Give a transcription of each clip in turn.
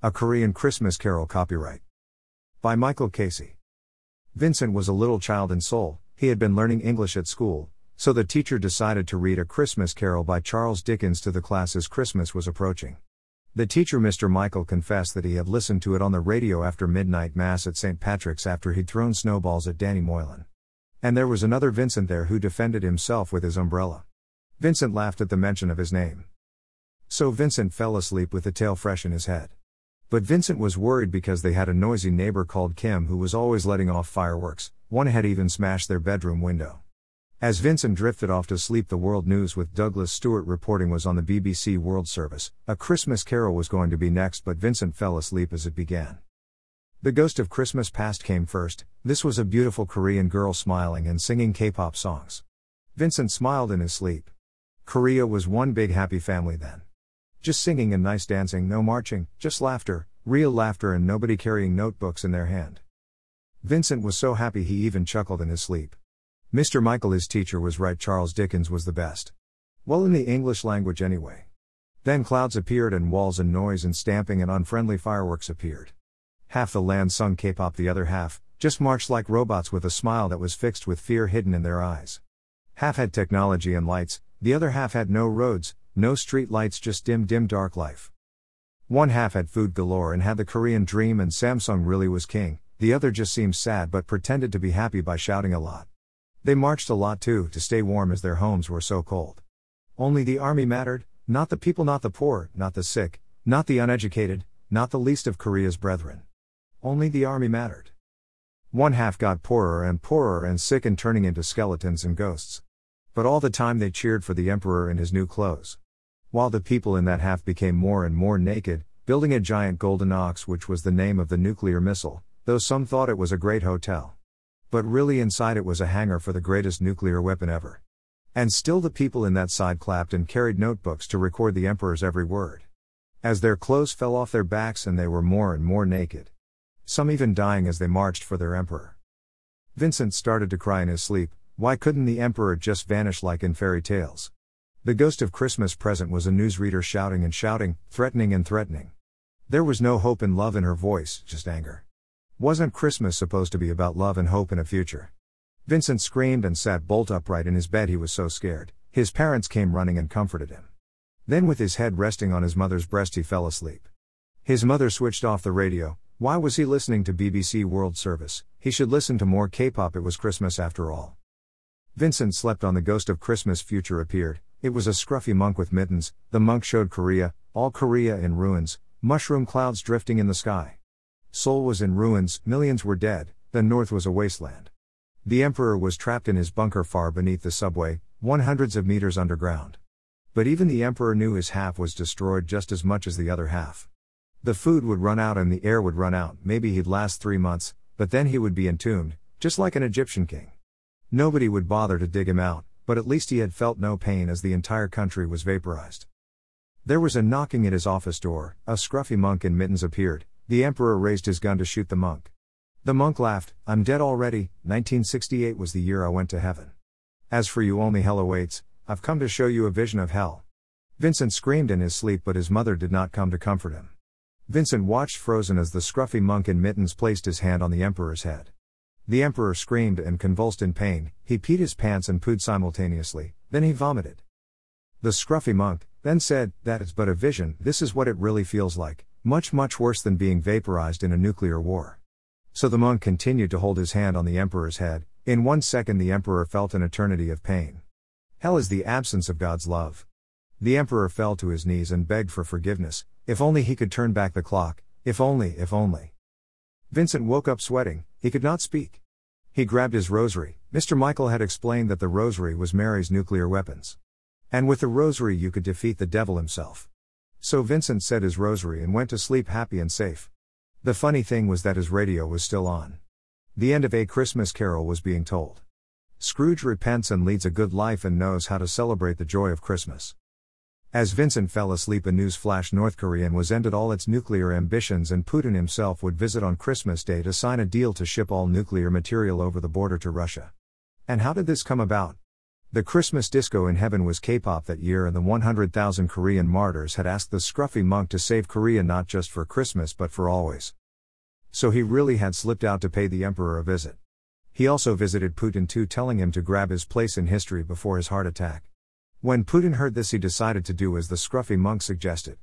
A Korean Christmas Carol copyright. By Michael Casey. Vincent was a little child in Seoul, he had been learning English at school, so the teacher decided to read A Christmas Carol by Charles Dickens to the class as Christmas was approaching. The teacher, Mr. Michael, confessed that he had listened to it on the radio after midnight mass at St. Patrick's after he'd thrown snowballs at Danny Moylan. And there was another Vincent there who defended himself with his umbrella. Vincent laughed at the mention of his name. So Vincent fell asleep with the tale fresh in his head. But Vincent was worried because they had a noisy neighbor called Kim who was always letting off fireworks, one had even smashed their bedroom window. As Vincent drifted off to sleep, the world news with Douglas Stewart reporting was on the BBC World Service. A Christmas Carol was going to be next, but Vincent fell asleep as it began. The Ghost of Christmas Past came first. This was a beautiful Korean girl smiling and singing K pop songs. Vincent smiled in his sleep. Korea was one big happy family then. Just singing and nice dancing, no marching, just laughter, real laughter, and nobody carrying notebooks in their hand. Vincent was so happy he even chuckled in his sleep. Mr. Michael, his teacher, was right, Charles Dickens was the best. Well, in the English language anyway. Then clouds appeared, and walls and noise and stamping and unfriendly fireworks appeared. Half the land sung K pop, the other half just marched like robots with a smile that was fixed with fear hidden in their eyes. Half had technology and lights, the other half had no roads, no street lights, just dim, dim, dark life. One half had food galore and had the Korean dream, and Samsung really was king, the other just seemed sad but pretended to be happy by shouting a lot. They marched a lot too, to stay warm as their homes were so cold. Only the army mattered, not the people, not the poor, not the sick, not the uneducated, not the least of Korea's brethren. Only the army mattered. One half got poorer and poorer and sick and turning into skeletons and ghosts. But all the time they cheered for the emperor in his new clothes. While the people in that half became more and more naked, building a giant golden ox, which was the name of the nuclear missile, though some thought it was a great hotel. But really, inside it was a hangar for the greatest nuclear weapon ever. And still, the people in that side clapped and carried notebooks to record the Emperor's every word. As their clothes fell off their backs and they were more and more naked. Some even dying as they marched for their Emperor. Vincent started to cry in his sleep why couldn't the Emperor just vanish like in fairy tales? The ghost of Christmas present was a newsreader shouting and shouting, threatening and threatening. There was no hope and love in her voice, just anger. Wasn't Christmas supposed to be about love and hope in a future? Vincent screamed and sat bolt upright in his bed. He was so scared. His parents came running and comforted him. Then, with his head resting on his mother's breast, he fell asleep. His mother switched off the radio. Why was he listening to BBC World Service? He should listen to more K pop. It was Christmas after all. Vincent slept on the ghost of Christmas future appeared. It was a scruffy monk with mittens. The monk showed Korea, all Korea in ruins, mushroom clouds drifting in the sky. Seoul was in ruins, millions were dead, the north was a wasteland. The emperor was trapped in his bunker far beneath the subway, one hundreds of meters underground. But even the emperor knew his half was destroyed just as much as the other half. The food would run out and the air would run out, maybe he'd last three months, but then he would be entombed, just like an Egyptian king. Nobody would bother to dig him out, but at least he had felt no pain as the entire country was vaporized. There was a knocking at his office door, a scruffy monk in mittens appeared, the emperor raised his gun to shoot the monk. The monk laughed, I'm dead already, 1968 was the year I went to heaven. As for you, only hell awaits, I've come to show you a vision of hell. Vincent screamed in his sleep, but his mother did not come to comfort him. Vincent watched frozen as the scruffy monk in mittens placed his hand on the emperor's head. The emperor screamed and convulsed in pain, he peed his pants and pooed simultaneously, then he vomited. The scruffy monk then said, That is but a vision, this is what it really feels like. Much, much worse than being vaporized in a nuclear war. So the monk continued to hold his hand on the emperor's head. In one second, the emperor felt an eternity of pain. Hell is the absence of God's love. The emperor fell to his knees and begged for forgiveness. If only he could turn back the clock, if only, if only. Vincent woke up sweating, he could not speak. He grabbed his rosary. Mr. Michael had explained that the rosary was Mary's nuclear weapons. And with the rosary, you could defeat the devil himself. So Vincent said his rosary and went to sleep happy and safe. The funny thing was that his radio was still on. The end of A Christmas Carol was being told. Scrooge repents and leads a good life and knows how to celebrate the joy of Christmas. As Vincent fell asleep, a news flash North Korean was ended all its nuclear ambitions, and Putin himself would visit on Christmas Day to sign a deal to ship all nuclear material over the border to Russia. And how did this come about? The Christmas disco in heaven was K pop that year, and the 100,000 Korean martyrs had asked the scruffy monk to save Korea not just for Christmas but for always. So he really had slipped out to pay the emperor a visit. He also visited Putin too, telling him to grab his place in history before his heart attack. When Putin heard this, he decided to do as the scruffy monk suggested.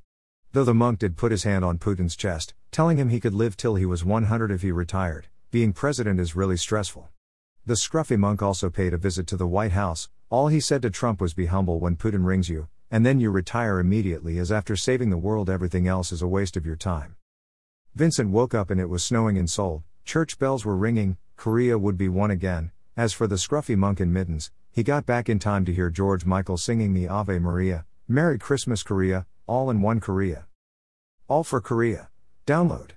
Though the monk did put his hand on Putin's chest, telling him he could live till he was 100 if he retired, being president is really stressful. The scruffy monk also paid a visit to the White House, all he said to Trump was be humble when Putin rings you, and then you retire immediately, as after saving the world, everything else is a waste of your time. Vincent woke up and it was snowing in Seoul, church bells were ringing, Korea would be one again. As for the scruffy monk in mittens, he got back in time to hear George Michael singing the Ave Maria, Merry Christmas Korea, all in one Korea. All for Korea. Download.